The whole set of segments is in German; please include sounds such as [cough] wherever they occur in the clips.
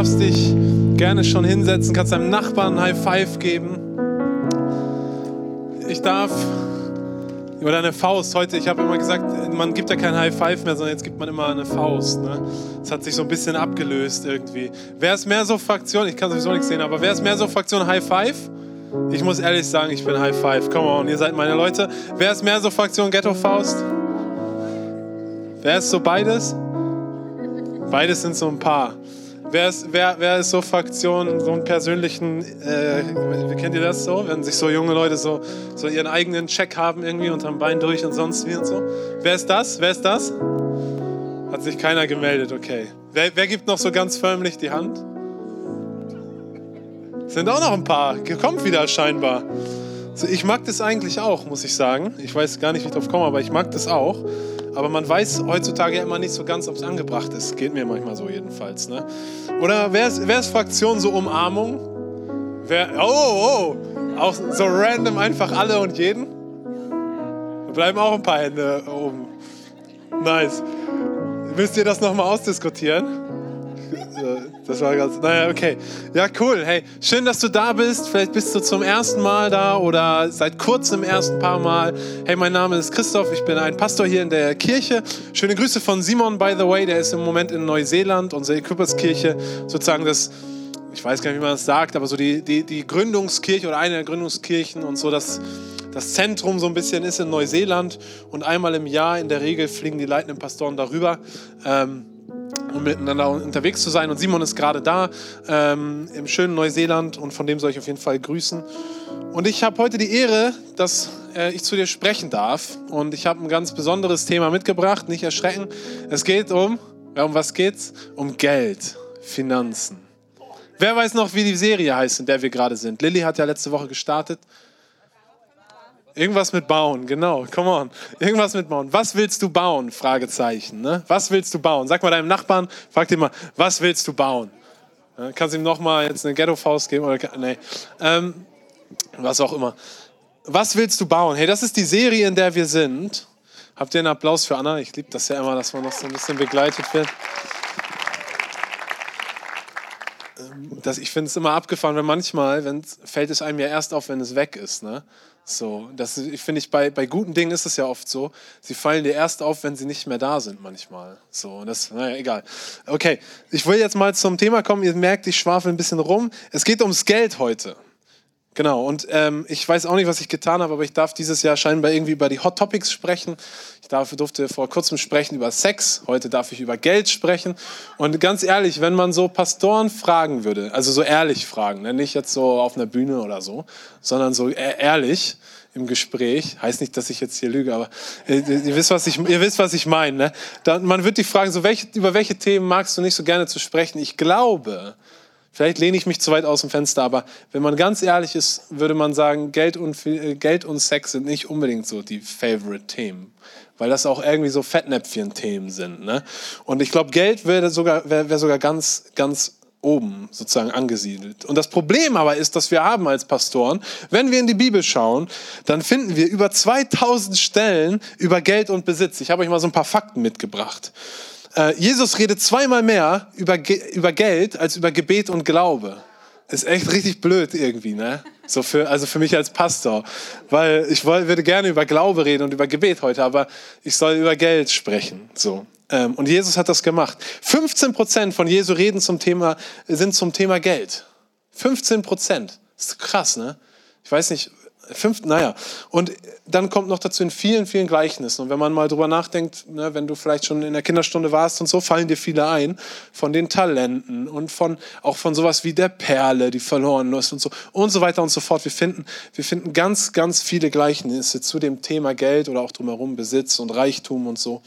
darfst dich gerne schon hinsetzen, kannst deinem Nachbarn ein High Five geben. Ich darf über deine Faust heute, ich habe immer gesagt, man gibt ja kein High Five mehr, sondern jetzt gibt man immer eine Faust. Ne? Das hat sich so ein bisschen abgelöst irgendwie. Wer ist mehr so Fraktion? Ich kann sowieso nichts sehen, aber wer ist mehr so Fraktion High Five? Ich muss ehrlich sagen, ich bin High Five. Come on, ihr seid meine Leute. Wer ist mehr so Fraktion Ghetto Faust? Wer ist so beides? Beides sind so ein paar. Wer ist, wer, wer ist so Fraktion, so einen persönlichen, äh, kennt ihr das so? Wenn sich so junge Leute so, so ihren eigenen Check haben irgendwie unterm Bein durch und sonst wie und so. Wer ist das? Wer ist das? Hat sich keiner gemeldet, okay. Wer, wer gibt noch so ganz förmlich die Hand? Sind auch noch ein paar. Kommt wieder scheinbar. Ich mag das eigentlich auch, muss ich sagen. Ich weiß gar nicht, wie ich drauf komme, aber ich mag das auch. Aber man weiß heutzutage ja immer nicht so ganz, ob es angebracht ist. Geht mir manchmal so jedenfalls. Ne? Oder wer ist, wer ist Fraktion so Umarmung? Wer, oh, oh, auch so random einfach alle und jeden? Da bleiben auch ein paar Hände oben. Nice. Müsst ihr das nochmal ausdiskutieren? Das war ganz, naja, okay. Ja, cool. Hey, schön, dass du da bist. Vielleicht bist du zum ersten Mal da oder seit kurzem erst ein paar Mal. Hey, mein Name ist Christoph. Ich bin ein Pastor hier in der Kirche. Schöne Grüße von Simon, by the way. Der ist im Moment in Neuseeland, unsere Küpperskirche. Sozusagen das, ich weiß gar nicht, wie man das sagt, aber so die, die, die Gründungskirche oder eine der Gründungskirchen und so das, das Zentrum so ein bisschen ist in Neuseeland. Und einmal im Jahr in der Regel fliegen die leitenden Pastoren darüber. Ähm, um miteinander unterwegs zu sein. Und Simon ist gerade da ähm, im schönen Neuseeland und von dem soll ich auf jeden Fall grüßen. Und ich habe heute die Ehre, dass äh, ich zu dir sprechen darf. Und ich habe ein ganz besonderes Thema mitgebracht, nicht erschrecken. Es geht um, ja, um was geht's? Um Geld, Finanzen. Wer weiß noch, wie die Serie heißt, in der wir gerade sind? Lilly hat ja letzte Woche gestartet. Irgendwas mit bauen, genau. Come on. Irgendwas mit bauen. Was willst du bauen? Fragezeichen. Ne? Was willst du bauen? Sag mal deinem Nachbarn, frag dir mal, was willst du bauen? Ja, kannst ihm nochmal jetzt eine Ghetto-Faust geben? Oder, nee. Ähm, was auch immer. Was willst du bauen? Hey, das ist die Serie, in der wir sind. Habt ihr einen Applaus für Anna? Ich liebe das ja immer, dass man noch so ein bisschen begleitet wird. Das, ich finde es immer abgefahren, weil manchmal wenn, fällt es einem ja erst auf, wenn es weg ist. Ne? So, das finde ich bei, bei guten Dingen ist es ja oft so. Sie fallen dir erst auf, wenn sie nicht mehr da sind manchmal. So, das, naja, egal. Okay, ich will jetzt mal zum Thema kommen. Ihr merkt, ich schwafel ein bisschen rum. Es geht ums Geld heute. Genau, und ähm, ich weiß auch nicht, was ich getan habe, aber ich darf dieses Jahr scheinbar irgendwie über die Hot Topics sprechen. Ich darf, durfte vor kurzem sprechen über Sex, heute darf ich über Geld sprechen. Und ganz ehrlich, wenn man so Pastoren fragen würde, also so ehrlich fragen, ne? nicht jetzt so auf einer Bühne oder so, sondern so e-, ehrlich im Gespräch, heißt nicht, dass ich jetzt hier lüge, aber äh, ihr wisst, was ich, ihr wisst, was ich meine. Ne? Da, man wird die fragen, so welche, über welche Themen magst du nicht so gerne zu sprechen? Ich glaube, Vielleicht lehne ich mich zu weit aus dem Fenster, aber wenn man ganz ehrlich ist, würde man sagen, Geld und, äh, Geld und Sex sind nicht unbedingt so die Favorite-Themen, weil das auch irgendwie so Fettnäpfchen-Themen sind. Ne? Und ich glaube, Geld wäre sogar, wär, wär sogar ganz, ganz oben sozusagen angesiedelt. Und das Problem aber ist, dass wir haben als Pastoren, wenn wir in die Bibel schauen, dann finden wir über 2000 Stellen über Geld und Besitz. Ich habe euch mal so ein paar Fakten mitgebracht. Äh, Jesus redet zweimal mehr über, über Geld als über Gebet und Glaube. Ist echt richtig blöd irgendwie, ne? So für, also für mich als Pastor. Weil ich wollte, würde gerne über Glaube reden und über Gebet heute, aber ich soll über Geld sprechen. So. Ähm, und Jesus hat das gemacht. 15 Prozent von Jesu Reden zum Thema, sind zum Thema Geld. 15 Prozent. Ist krass, ne? Ich weiß nicht, Fünf, naja, und dann kommt noch dazu in vielen, vielen Gleichnissen. Und wenn man mal drüber nachdenkt, ne, wenn du vielleicht schon in der Kinderstunde warst und so, fallen dir viele ein von den Talenten und von, auch von sowas wie der Perle, die verloren ist und so und so weiter und so fort. Wir finden, wir finden ganz, ganz viele Gleichnisse zu dem Thema Geld oder auch drumherum Besitz und Reichtum und so.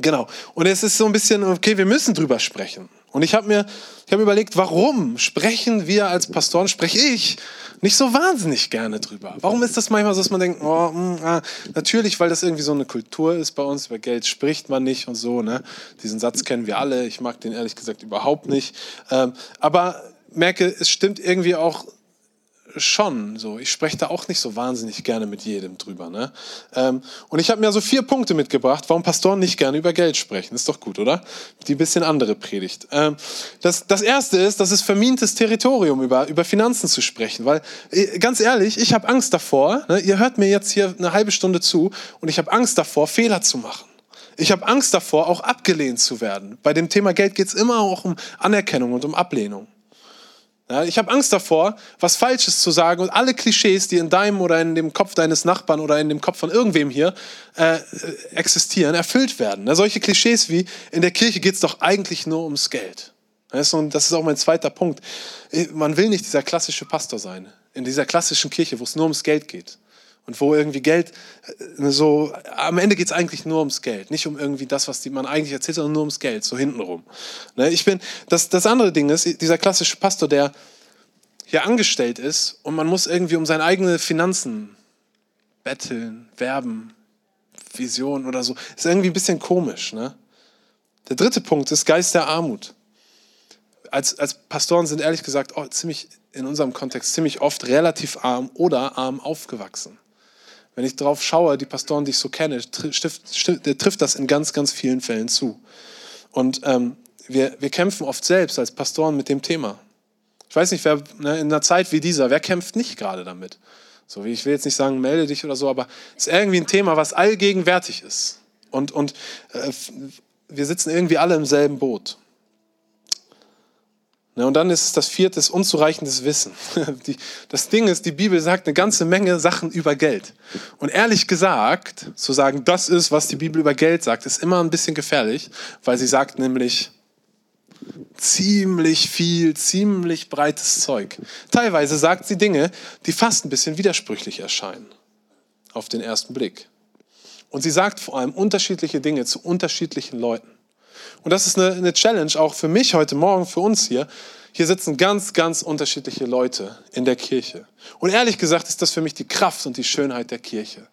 Genau. Und es ist so ein bisschen, okay, wir müssen drüber sprechen. Und ich habe mir, ich habe überlegt, warum sprechen wir als Pastoren, spreche ich nicht so wahnsinnig gerne drüber. Warum ist das manchmal so, dass man denkt, oh, mh, hm, ah, natürlich, weil das irgendwie so eine Kultur ist bei uns, über Geld spricht man nicht und so. Ne? Diesen Satz kennen wir alle. Ich mag den ehrlich gesagt überhaupt nicht. Ähm, aber merke, es stimmt irgendwie auch schon so. Ich spreche da auch nicht so wahnsinnig gerne mit jedem drüber. Ne? Ähm, und ich habe mir so vier Punkte mitgebracht, warum Pastoren nicht gerne über Geld sprechen. Ist doch gut, oder? Die bisschen andere Predigt. Ähm, das, das erste ist, das ist vermintes Territorium, über, über Finanzen zu sprechen. Weil, äh, ganz ehrlich, ich habe Angst davor. Ne? Ihr hört mir jetzt hier eine halbe Stunde zu und ich habe Angst davor, Fehler zu machen. Ich habe Angst davor, auch abgelehnt zu werden. Bei dem Thema Geld geht es immer auch um Anerkennung und um Ablehnung. Ja, ich habe Angst davor, was Falsches zu sagen und alle Klischees, die in deinem oder in dem Kopf deines Nachbarn oder in dem Kopf von irgendwem hier äh, existieren, erfüllt werden. Ja, solche Klischees wie, in der Kirche geht es doch eigentlich nur ums Geld. Das ist auch mein zweiter Punkt. Man will nicht dieser klassische Pastor sein, in dieser klassischen Kirche, wo es nur ums Geld geht. Und wo irgendwie Geld, äh, so, am Ende geht es eigentlich nur ums Geld. Nicht um irgendwie das, was die, man eigentlich erzählt, sondern nur ums Geld, so hintenrum. Ne, ich bin, das, das andere Ding ist, dieser klassische Pastor, der hier angestellt ist und man muss irgendwie um seine eigenen Finanzen betteln, werben, Vision oder so, ist irgendwie ein bisschen komisch. Ne? Der dritte Punkt ist Geist der Armut. Als, als Pastoren sind ehrlich gesagt oh, ziemlich in unserem Kontext ziemlich oft relativ arm oder arm aufgewachsen. Wenn ich darauf schaue, die Pastoren, die ich so kenne, trifft, trifft das in ganz, ganz vielen Fällen zu. Und ähm, wir, wir kämpfen oft selbst als Pastoren mit dem Thema. Ich weiß nicht, wer ne, in einer Zeit wie dieser, wer kämpft nicht gerade damit? So wie ich will jetzt nicht sagen, melde dich oder so, aber es ist irgendwie ein Thema, was allgegenwärtig ist. Und, und äh, wir sitzen irgendwie alle im selben Boot. Ne, und dann ist das vierte, unzureichendes Wissen. [laughs] Das Ding ist, die Bibel sagt eine ganze Menge Sachen über Geld. Und ehrlich gesagt, zu sagen, das ist, was die Bibel über Geld sagt, ist immer ein bisschen gefährlich, weil sie sagt nämlich ziemlich viel, ziemlich breites Zeug. Teilweise sagt sie Dinge, die fast ein bisschen widersprüchlich erscheinen, auf den ersten Blick. Und sie sagt vor allem unterschiedliche Dinge zu unterschiedlichen Leuten. Und das ist eine, eine Challenge auch für mich heute Morgen, für uns hier. Hier sitzen ganz, ganz unterschiedliche Leute in der Kirche. Und ehrlich gesagt ist das für mich die Kraft und die Schönheit der Kirche.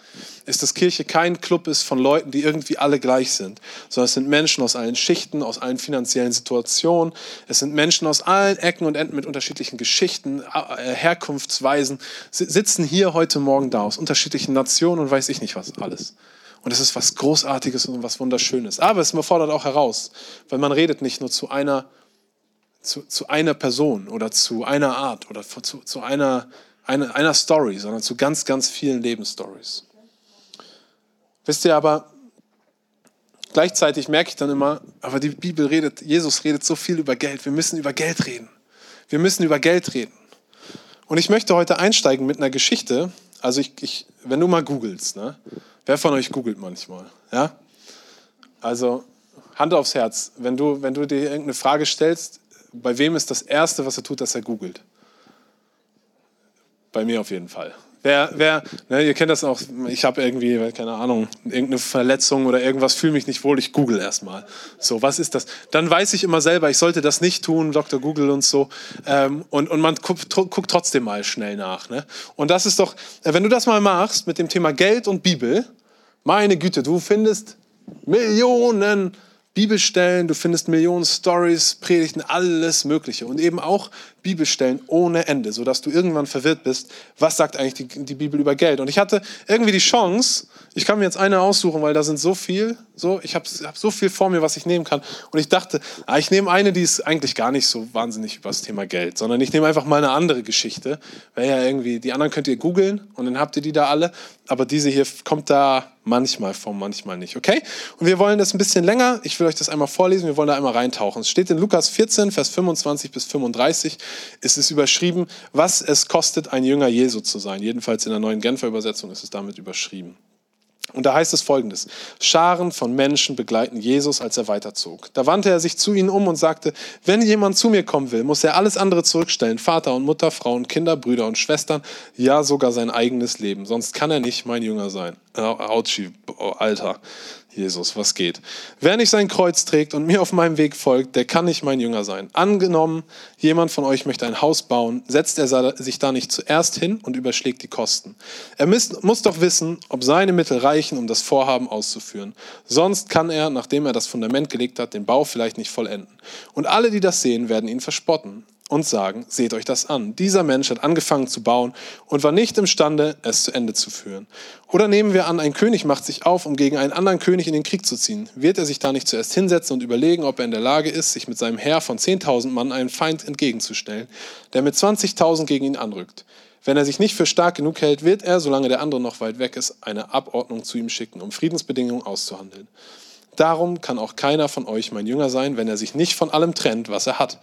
Ist, dass Kirche kein Club ist von Leuten, die irgendwie alle gleich sind, sondern es sind Menschen aus allen Schichten, aus allen finanziellen Situationen. Es sind Menschen aus allen Ecken und Enden mit unterschiedlichen Geschichten, äh, Herkunftsweisen, sitzen hier heute Morgen da aus unterschiedlichen Nationen und weiß ich nicht was alles. Und es ist was Großartiges und was Wunderschönes. Aber es fordert auch heraus, weil man redet nicht nur zu einer, zu, zu einer Person oder zu einer Art oder zu, zu einer, einer, einer Story, sondern zu ganz, ganz vielen Lebensstories. Wisst ihr aber, gleichzeitig merke ich dann immer, aber die Bibel redet, Jesus redet so viel über Geld. Wir müssen über Geld reden. Wir müssen über Geld reden. Und ich möchte heute einsteigen mit einer Geschichte. Also ich, ich wenn du mal googelst, ne, Wer von euch googelt manchmal? Ja? Also Hand aufs Herz, wenn du, wenn du dir irgendeine Frage stellst, bei wem ist das Erste, was er tut, dass er googelt? Bei mir auf jeden Fall. Wer, wer, ne, ihr kennt das auch, ich habe irgendwie, keine Ahnung, irgendeine Verletzung oder irgendwas, fühle mich nicht wohl, ich google erstmal. So, was ist das? Dann weiß ich immer selber, ich sollte das nicht tun, Dr. Google und so. Ähm, und, und man guckt, guckt trotzdem mal schnell nach. Ne? Und das ist doch, wenn du das mal machst mit dem Thema Geld und Bibel, meine Güte, du findest Millionen Bibelstellen, du findest Millionen Stories, Predigten, alles Mögliche und eben auch Bibelstellen ohne Ende, sodass du irgendwann verwirrt bist, was sagt eigentlich die, die Bibel über Geld. Und ich hatte irgendwie die Chance, ich kann mir jetzt eine aussuchen, weil da sind so viel, so, ich habe hab so viel vor mir, was ich nehmen kann. Und ich dachte, ah, ich nehme eine, die ist eigentlich gar nicht so wahnsinnig über das Thema Geld, sondern ich nehme einfach mal eine andere Geschichte. Weil ja irgendwie, die anderen könnt ihr googeln und dann habt ihr die da alle. Aber diese hier kommt da manchmal vor, manchmal nicht, okay? Und wir wollen das ein bisschen länger. Ich will euch das einmal vorlesen, wir wollen da einmal reintauchen. Es steht in Lukas 14, Vers 25 bis 35 ist es überschrieben, was es kostet, ein Jünger Jesu zu sein. Jedenfalls in der neuen Genfer Übersetzung ist es damit überschrieben. Und da heißt es folgendes: Scharen von Menschen begleiten Jesus, als er weiterzog. Da wandte er sich zu ihnen um und sagte: Wenn jemand zu mir kommen will, muss er alles andere zurückstellen: Vater und Mutter, Frauen, Kinder, Brüder und Schwestern, ja sogar sein eigenes Leben. Sonst kann er nicht mein Jünger sein. Autschi, Alter. Jesus, was geht? Wer nicht sein Kreuz trägt und mir auf meinem Weg folgt, der kann nicht mein Jünger sein. Angenommen, jemand von euch möchte ein Haus bauen, setzt er sich da nicht zuerst hin und überschlägt die Kosten. Er muss doch wissen, ob seine Mittel reichen, um das Vorhaben auszuführen. Sonst kann er, nachdem er das Fundament gelegt hat, den Bau vielleicht nicht vollenden. Und alle, die das sehen, werden ihn verspotten. Und sagen, seht euch das an. Dieser Mensch hat angefangen zu bauen und war nicht imstande, es zu Ende zu führen. Oder nehmen wir an, ein König macht sich auf, um gegen einen anderen König in den Krieg zu ziehen. Wird er sich da nicht zuerst hinsetzen und überlegen, ob er in der Lage ist, sich mit seinem Heer von 10.000 Mann einem Feind entgegenzustellen, der mit 20.000 gegen ihn anrückt? Wenn er sich nicht für stark genug hält, wird er, solange der andere noch weit weg ist, eine Abordnung zu ihm schicken, um Friedensbedingungen auszuhandeln. Darum kann auch keiner von euch mein Jünger sein, wenn er sich nicht von allem trennt, was er hat.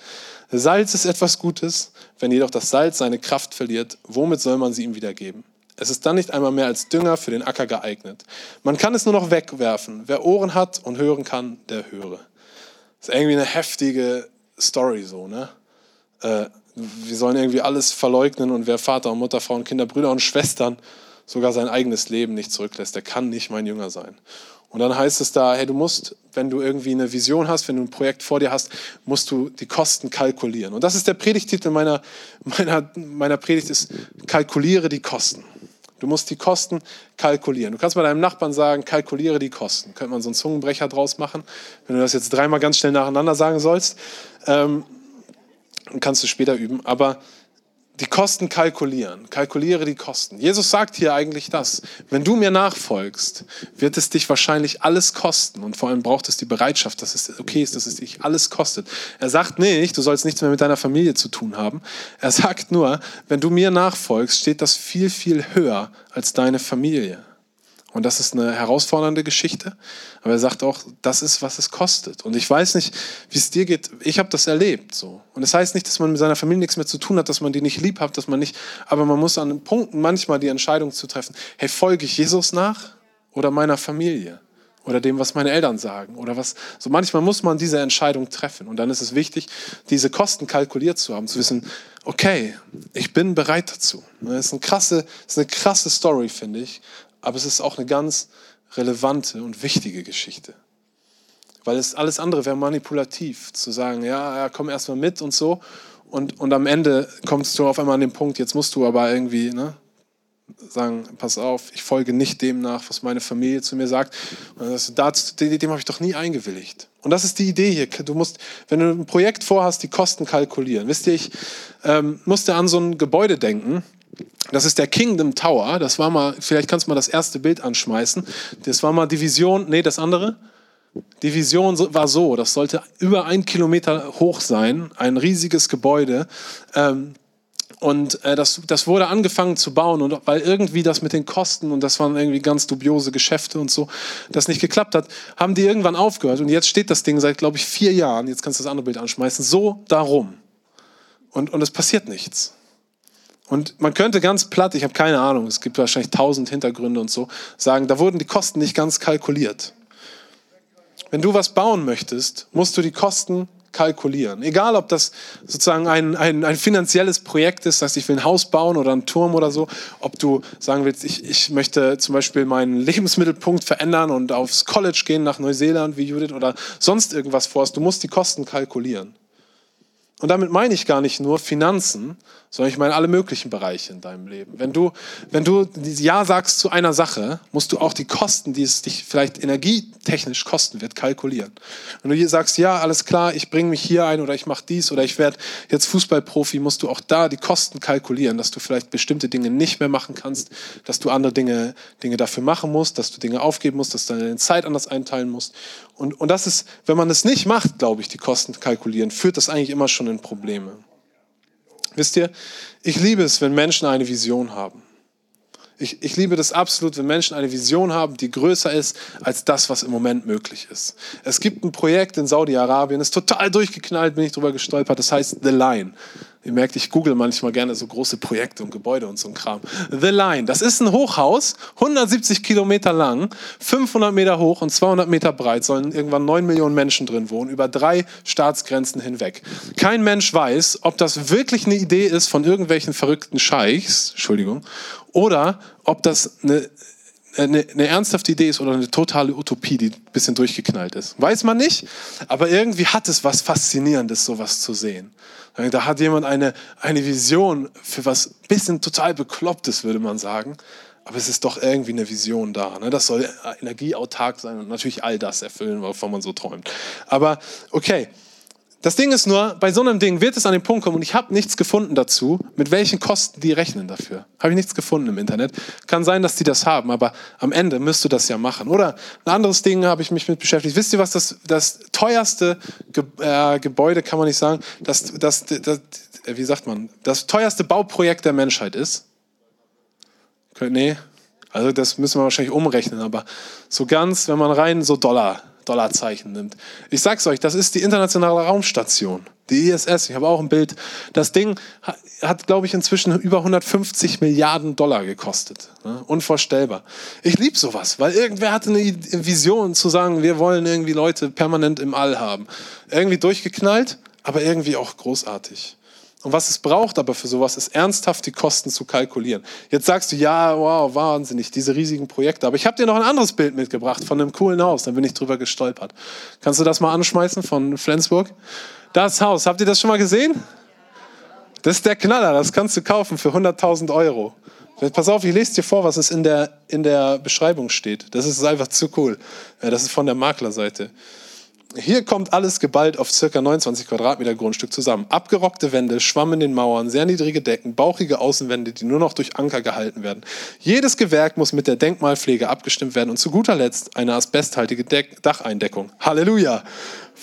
Salz ist etwas Gutes, wenn jedoch das Salz seine Kraft verliert, womit soll man sie ihm wiedergeben? Es ist dann nicht einmal mehr als Dünger für den Acker geeignet. Man kann es nur noch wegwerfen. Wer Ohren hat und hören kann, der höre. Das ist irgendwie eine heftige Story so, ne? Äh, wir sollen irgendwie alles verleugnen und wer Vater und Mutter, Frauen, Kinder, Brüder und Schwestern sogar sein eigenes Leben nicht zurücklässt, der kann nicht mein Jünger sein. Und dann heißt es da, hey, du musst, wenn du irgendwie eine Vision hast, wenn du ein Projekt vor dir hast, musst du die Kosten kalkulieren. Und das ist der Predigtitel meiner, meiner, meiner Predigt, ist kalkuliere die Kosten. Du musst die Kosten kalkulieren. Du kannst bei deinem Nachbarn sagen, kalkuliere die Kosten. Könnte man so einen Zungenbrecher draus machen, wenn du das jetzt dreimal ganz schnell nacheinander sagen sollst. Ähm, kannst du später üben. Aber die Kosten kalkulieren. Kalkuliere die Kosten. Jesus sagt hier eigentlich das. Wenn du mir nachfolgst, wird es dich wahrscheinlich alles kosten. Und vor allem braucht es die Bereitschaft, dass es okay ist, dass es dich alles kostet. Er sagt nicht, du sollst nichts mehr mit deiner Familie zu tun haben. Er sagt nur, wenn du mir nachfolgst, steht das viel, viel höher als deine Familie. Und das ist eine herausfordernde Geschichte. Aber er sagt auch, das ist, was es kostet. Und ich weiß nicht, wie es dir geht. Ich habe das erlebt. So. Und das heißt nicht, dass man mit seiner Familie nichts mehr zu tun hat, dass man die nicht lieb hat, dass man nicht. Aber man muss an Punkten manchmal die Entscheidung zu treffen: Hey, folge ich Jesus nach oder meiner Familie? Oder dem, was meine Eltern sagen. Oder was. So manchmal muss man diese Entscheidung treffen. Und dann ist es wichtig, diese Kosten kalkuliert zu haben, zu wissen, okay, ich bin bereit dazu. Das ist eine krasse, ist eine krasse Story, finde ich aber es ist auch eine ganz relevante und wichtige Geschichte. Weil es alles andere wäre manipulativ, zu sagen, ja, ja komm erstmal mit und so. Und, und am Ende kommst du auf einmal an den Punkt, jetzt musst du aber irgendwie ne, sagen, pass auf, ich folge nicht dem nach, was meine Familie zu mir sagt. Und das, dem habe ich doch nie eingewilligt. Und das ist die Idee hier. Du musst, wenn du ein Projekt vorhast, die Kosten kalkulieren. Wisst ihr, ich ähm, musste an so ein Gebäude denken. Das ist der Kingdom Tower. Das war mal, vielleicht kannst du mal das erste Bild anschmeißen. Das war mal Division, nee, das andere. Division war so, das sollte über ein Kilometer hoch sein, ein riesiges Gebäude. Ähm, und äh, das, das wurde angefangen zu bauen und weil irgendwie das mit den Kosten und das waren irgendwie ganz dubiose Geschäfte und so, das nicht geklappt hat, haben die irgendwann aufgehört und jetzt steht das Ding seit, glaube ich, vier Jahren, jetzt kannst du das andere Bild anschmeißen, so darum. Und, und es passiert nichts. Und man könnte ganz platt, ich habe keine Ahnung, es gibt wahrscheinlich tausend Hintergründe und so, sagen, da wurden die Kosten nicht ganz kalkuliert. Wenn du was bauen möchtest, musst du die Kosten kalkulieren. Egal, ob das sozusagen ein, ein, ein finanzielles Projekt ist, dass ich will ein Haus bauen oder einen Turm oder so, ob du sagen willst, ich, ich möchte zum Beispiel meinen Lebensmittelpunkt verändern und aufs College gehen nach Neuseeland wie Judith oder sonst irgendwas vorhast, du musst die Kosten kalkulieren. Und damit meine ich gar nicht nur Finanzen, sondern ich meine alle möglichen Bereiche in deinem Leben. Wenn du, wenn du Ja sagst zu einer Sache, musst du auch die Kosten, die es dich vielleicht energietechnisch kosten wird, kalkulieren. Wenn du hier sagst, ja, alles klar, ich bringe mich hier ein oder ich mache dies oder ich werde jetzt Fußballprofi, musst du auch da die Kosten kalkulieren, dass du vielleicht bestimmte Dinge nicht mehr machen kannst, dass du andere Dinge, Dinge dafür machen musst, dass du Dinge aufgeben musst, dass du deine Zeit anders einteilen musst. Und, und das ist, wenn man es nicht macht, glaube ich, die Kosten kalkulieren, führt das eigentlich immer schon in Probleme. Wisst ihr, ich liebe es, wenn Menschen eine Vision haben. Ich, ich, liebe das absolut, wenn Menschen eine Vision haben, die größer ist als das, was im Moment möglich ist. Es gibt ein Projekt in Saudi-Arabien, ist total durchgeknallt, bin ich drüber gestolpert, das heißt The Line. Ihr merkt, ich google manchmal gerne so große Projekte und Gebäude und so ein Kram. The Line, das ist ein Hochhaus, 170 Kilometer lang, 500 Meter hoch und 200 Meter breit, sollen irgendwann 9 Millionen Menschen drin wohnen, über drei Staatsgrenzen hinweg. Kein Mensch weiß, ob das wirklich eine Idee ist von irgendwelchen verrückten Scheichs, Entschuldigung, oder ob das eine eine, eine, ernsthafte Idee ist oder eine totale Utopie, die ein bisschen durchgeknallt ist. Weiß man nicht, aber irgendwie hat es was Faszinierendes, sowas zu sehen. Da hat jemand eine, eine Vision für was bisschen total Beklopptes, würde man sagen. Aber es ist doch irgendwie eine Vision da. Ne? Das soll energieautark sein und natürlich all das erfüllen, wovon man so träumt. Aber okay, Das Ding ist nur, bei so einem Ding wird es an den Punkt kommen und ich habe nichts gefunden dazu, mit welchen Kosten die rechnen dafür. Habe ich nichts gefunden im Internet. Kann sein, dass die das haben, aber am Ende müsst du das ja machen. Oder ein anderes Ding habe ich mich mit beschäftigt. Wisst ihr, was das, das teuerste Ge äh, Gebäude, kann man nicht sagen, das, das, das, wie sagt man, das teuerste Bauprojekt der Menschheit ist? Nee, also das müssen wir wahrscheinlich umrechnen, aber so ganz, wenn man rein so Dollar Dollarzeichen nimmt. Ich sag's euch, das ist die internationale Raumstation, die ISS. Ich habe auch ein Bild. Das Ding hat, hat glaube ich, inzwischen über 150 Milliarden Dollar gekostet. Ne? Unvorstellbar. Ich liebe sowas, weil irgendwer hatte eine Vision zu sagen, wir wollen irgendwie Leute permanent im All haben. Irgendwie durchgeknallt, aber irgendwie auch großartig. Und was es braucht aber für sowas, ist ernsthaft die Kosten zu kalkulieren. Jetzt sagst du, ja, wow, wahnsinnig, diese riesigen Projekte. Aber ich habe dir noch ein anderes Bild mitgebracht von einem coolen Haus. Da bin ich drüber gestolpert. Kannst du das mal anschmeißen von Flensburg? Das Haus, habt ihr das schon mal gesehen? Das ist der Knaller, das kannst du kaufen für 100.000 Euro. Pass auf, ich lese dir vor, was es in der, in der Beschreibung steht. Das ist einfach zu cool. Das ist von der Maklerseite. Hier kommt alles geballt auf ca. 29 Quadratmeter Grundstück zusammen. Abgerockte Wände, Schwamm in den Mauern, sehr niedrige Decken, bauchige Außenwände, die nur noch durch Anker gehalten werden. Jedes Gewerk muss mit der Denkmalpflege abgestimmt werden und zu guter Letzt eine asbesthaltige Deck Dacheindeckung. Halleluja!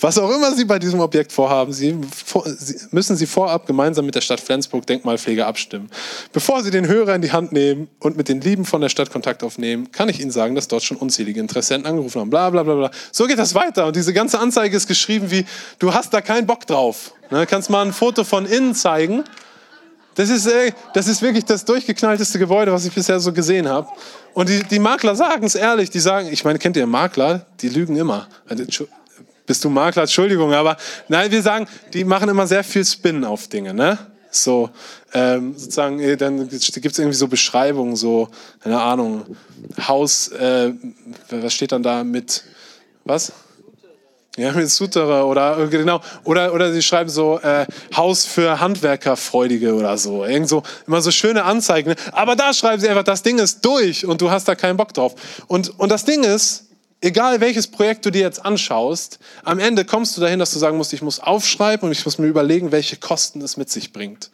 Was auch immer Sie bei diesem Objekt vorhaben, Sie, müssen Sie vorab gemeinsam mit der Stadt Flensburg Denkmalpflege abstimmen. Bevor Sie den Hörer in die Hand nehmen und mit den Lieben von der Stadt Kontakt aufnehmen, kann ich Ihnen sagen, dass dort schon unzählige Interessenten angerufen haben. Bla bla bla bla. So geht das weiter. Und diese ganze Anzeige ist geschrieben wie, du hast da keinen Bock drauf. Ne, kannst mal ein Foto von innen zeigen. Das ist, ey, das ist wirklich das durchgeknallteste Gebäude, was ich bisher so gesehen habe. Und die, die Makler sagen es ehrlich. Die sagen, ich meine, kennt ihr Makler? Die lügen immer. Bist du Makler? Entschuldigung, aber nein, wir sagen, die machen immer sehr viel Spin auf Dinge, ne? So, ähm, sozusagen, äh, dann gibt es irgendwie so Beschreibungen, so, keine Ahnung, Haus, äh, was steht dann da mit, was? Ja, mit Suterer oder äh, genau oder oder sie schreiben so äh, Haus für Handwerkerfreudige oder so, irgend so immer so schöne Anzeigen. Ne? Aber da schreiben sie einfach, das Ding ist durch und du hast da keinen Bock drauf. Und und das Ding ist, egal welches Projekt du dir jetzt anschaust, am Ende kommst du dahin, dass du sagen musst, ich muss aufschreiben und ich muss mir überlegen, welche Kosten es mit sich bringt.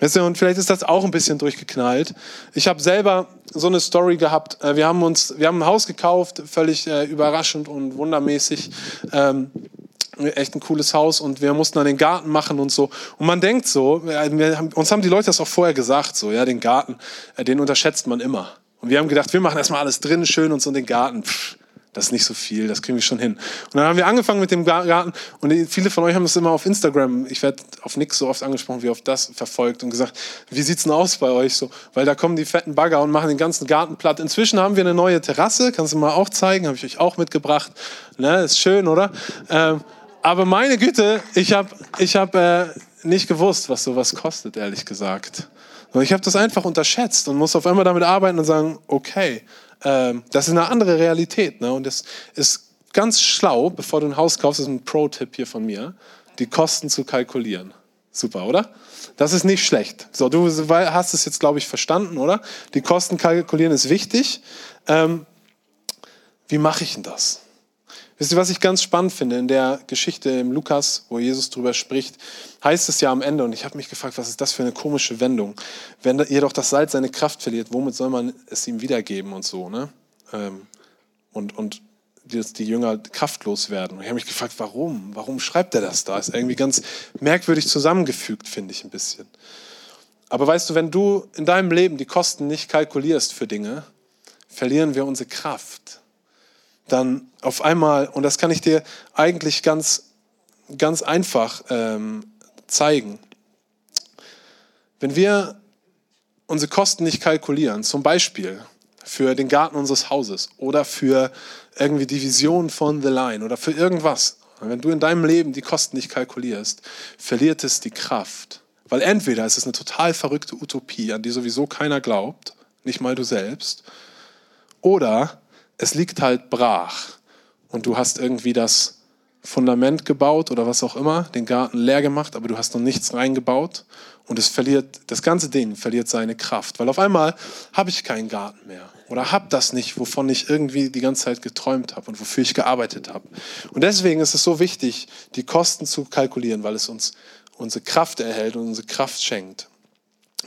Weißt du, und vielleicht ist das auch ein bisschen durchgeknallt. Ich habe selber so eine Story gehabt. Äh, wir haben uns, wir haben ein Haus gekauft, völlig äh, überraschend und wundermäßig. Ähm, echt ein cooles Haus und wir mussten dann den Garten machen und so. Und man denkt so, wir haben, uns haben die Leute das auch vorher gesagt, so, ja, den Garten, äh, den unterschätzt man immer. Und wir haben gedacht, wir machen erstmal alles drin, schön und so den Garten. Pff, das ist nicht so viel, das kriegen wir schon hin. Und dann haben wir angefangen mit dem Garten und viele von euch haben das immer auf Instagram, ich werde auf nichts so oft angesprochen wie auf das verfolgt und gesagt, wie sieht's denn aus bei euch so? Weil da kommen die fetten Bagger und machen den ganzen Garten platt. Inzwischen haben wir eine neue Terrasse, kannst du mal auch zeigen, habe ich euch auch mitgebracht. Ne, ist schön, oder? Ähm, aber meine Güte, ich habe ich hab, äh, nicht gewusst, was sowas kostet, ehrlich gesagt. Und ich habe das einfach unterschätzt und muss auf einmal damit arbeiten und sagen, okay, ähm, das ist eine andere Realität. Ne? Und es ist ganz schlau, bevor du ein Haus kaufst, das ist ein Pro-Tipp hier von mir, die Kosten zu kalkulieren. Super, oder? Das ist nicht schlecht. So, du hast es jetzt, glaube ich, verstanden, oder? Die Kosten kalkulieren ist wichtig. Ähm, wie mache ich denn das? Wisst ihr, was ich ganz spannend finde in der Geschichte im Lukas, wo Jesus drüber spricht, heißt es ja am Ende, und ich habe mich gefragt, was ist das für eine komische Wendung? Wenn jedoch das Salz seine Kraft verliert, womit soll man es ihm wiedergeben und so, ne? Ähm, und, und die Jünger kraftlos werden. Und ich habe mich gefragt, warum? Warum schreibt er das da? Ist irgendwie ganz merkwürdig zusammengefügt, finde ich ein bisschen. Aber weißt du, wenn du in deinem Leben die Kosten nicht kalkulierst für Dinge, verlieren wir unsere Kraft dann auf einmal, und das kann ich dir eigentlich ganz, ganz einfach ähm, zeigen, wenn wir unsere Kosten nicht kalkulieren, zum Beispiel für den Garten unseres Hauses oder für irgendwie die Vision von The Line oder für irgendwas, wenn du in deinem Leben die Kosten nicht kalkulierst, verliert es die Kraft. Weil entweder ist es eine total verrückte Utopie, an die sowieso keiner glaubt, nicht mal du selbst, oder es liegt halt brach und du hast irgendwie das Fundament gebaut oder was auch immer, den Garten leer gemacht, aber du hast noch nichts reingebaut Und es verliert, das ganze Ding verliert seine Kraft, weil auf einmal habe ich keinen Garten mehr oder habe das nicht, wovon ich irgendwie die ganze Zeit geträumt habe und wofür ich gearbeitet habe. Und deswegen ist es so wichtig, die Kosten zu kalkulieren, weil es uns unsere Kraft erhält und unsere Kraft schenkt.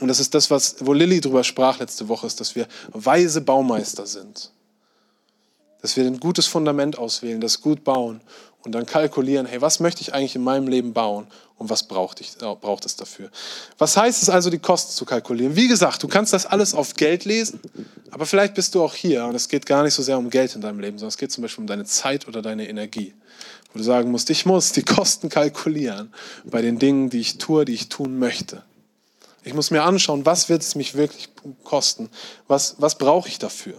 Und das ist das, was, wo Lilly drüber sprach letzte Woche, ist, dass wir weise Baumeister sind. Dass wir ein gutes Fundament auswählen, das gut bauen und dann kalkulieren, hey, was möchte ich eigentlich in meinem Leben bauen und was braucht, ich, äh, braucht es dafür? Was heißt es also, die Kosten zu kalkulieren? Wie gesagt, du kannst das alles auf Geld lesen, aber vielleicht bist du auch hier und es geht gar nicht so sehr um Geld in deinem Leben, sondern es geht zum Beispiel um deine Zeit oder deine Energie. Wo du sagen musst, ich muss die Kosten kalkulieren bei den Dingen, die ich tue, die ich tun möchte. Ich muss mir anschauen, was wird es mich wirklich kosten? Was, was brauche ich dafür?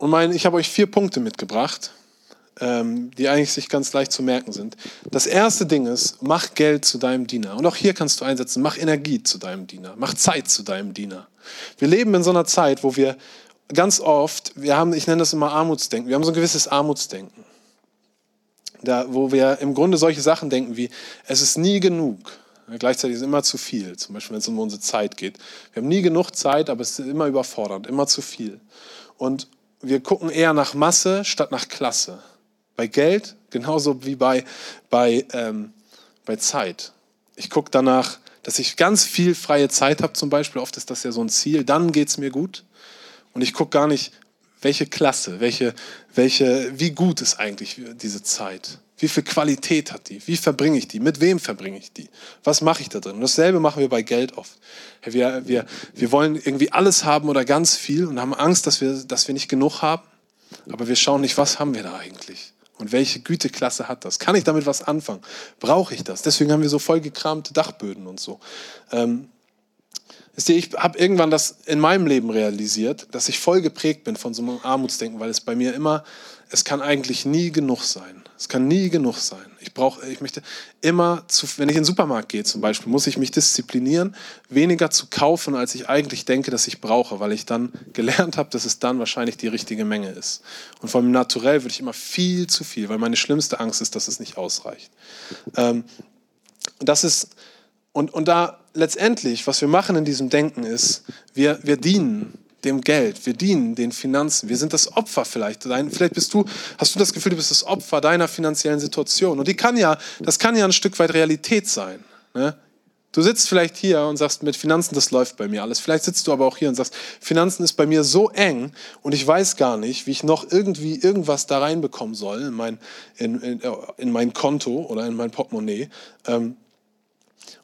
Und mein, ich habe euch vier Punkte mitgebracht, ähm, die eigentlich sich ganz leicht zu merken sind. Das erste Ding ist, mach Geld zu deinem Diener. Und auch hier kannst du einsetzen, mach Energie zu deinem Diener, mach Zeit zu deinem Diener. Wir leben in so einer Zeit, wo wir ganz oft, wir haben, ich nenne das immer Armutsdenken, wir haben so ein gewisses Armutsdenken. Da, wo wir im Grunde solche Sachen denken wie, es ist nie genug. Gleichzeitig ist es immer zu viel, zum Beispiel wenn es um unsere Zeit geht. Wir haben nie genug Zeit, aber es ist immer überfordernd, immer zu viel. Und wir gucken eher nach Masse statt nach Klasse. Bei Geld genauso wie bei, bei, ähm, bei Zeit. Ich gucke danach, dass ich ganz viel freie Zeit habe zum Beispiel. Oft ist das ja so ein Ziel. Dann geht es mir gut. Und ich gucke gar nicht, welche Klasse, welche, welche, wie gut ist eigentlich diese Zeit. Wie viel Qualität hat die? Wie verbringe ich die? Mit wem verbringe ich die? Was mache ich da drin? Und dasselbe machen wir bei Geld oft. Wir, wir, wir wollen irgendwie alles haben oder ganz viel und haben Angst, dass wir, dass wir nicht genug haben. Aber wir schauen nicht, was haben wir da eigentlich? Und welche Güteklasse hat das? Kann ich damit was anfangen? Brauche ich das? Deswegen haben wir so vollgekramte Dachböden und so. Ähm, ich habe irgendwann das in meinem Leben realisiert, dass ich voll geprägt bin von so einem Armutsdenken, weil es bei mir immer, es kann eigentlich nie genug sein. Es kann nie genug sein. Ich brauche, ich möchte immer, zu, wenn ich in den Supermarkt gehe zum Beispiel, muss ich mich disziplinieren, weniger zu kaufen, als ich eigentlich denke, dass ich brauche, weil ich dann gelernt habe, dass es dann wahrscheinlich die richtige Menge ist. Und vom Naturell würde ich immer viel zu viel, weil meine schlimmste Angst ist, dass es nicht ausreicht. Ähm, das ist, und, und da letztendlich, was wir machen in diesem Denken ist, wir, wir dienen dem Geld, wir dienen den Finanzen, wir sind das Opfer vielleicht. Vielleicht bist du, hast du das Gefühl, du bist das Opfer deiner finanziellen Situation. Und die kann ja, das kann ja ein Stück weit Realität sein. Ne? Du sitzt vielleicht hier und sagst, mit Finanzen, das läuft bei mir alles. Vielleicht sitzt du aber auch hier und sagst, Finanzen ist bei mir so eng und ich weiß gar nicht, wie ich noch irgendwie irgendwas da reinbekommen soll in mein, in, in, in mein Konto oder in mein Portemonnaie. Ähm,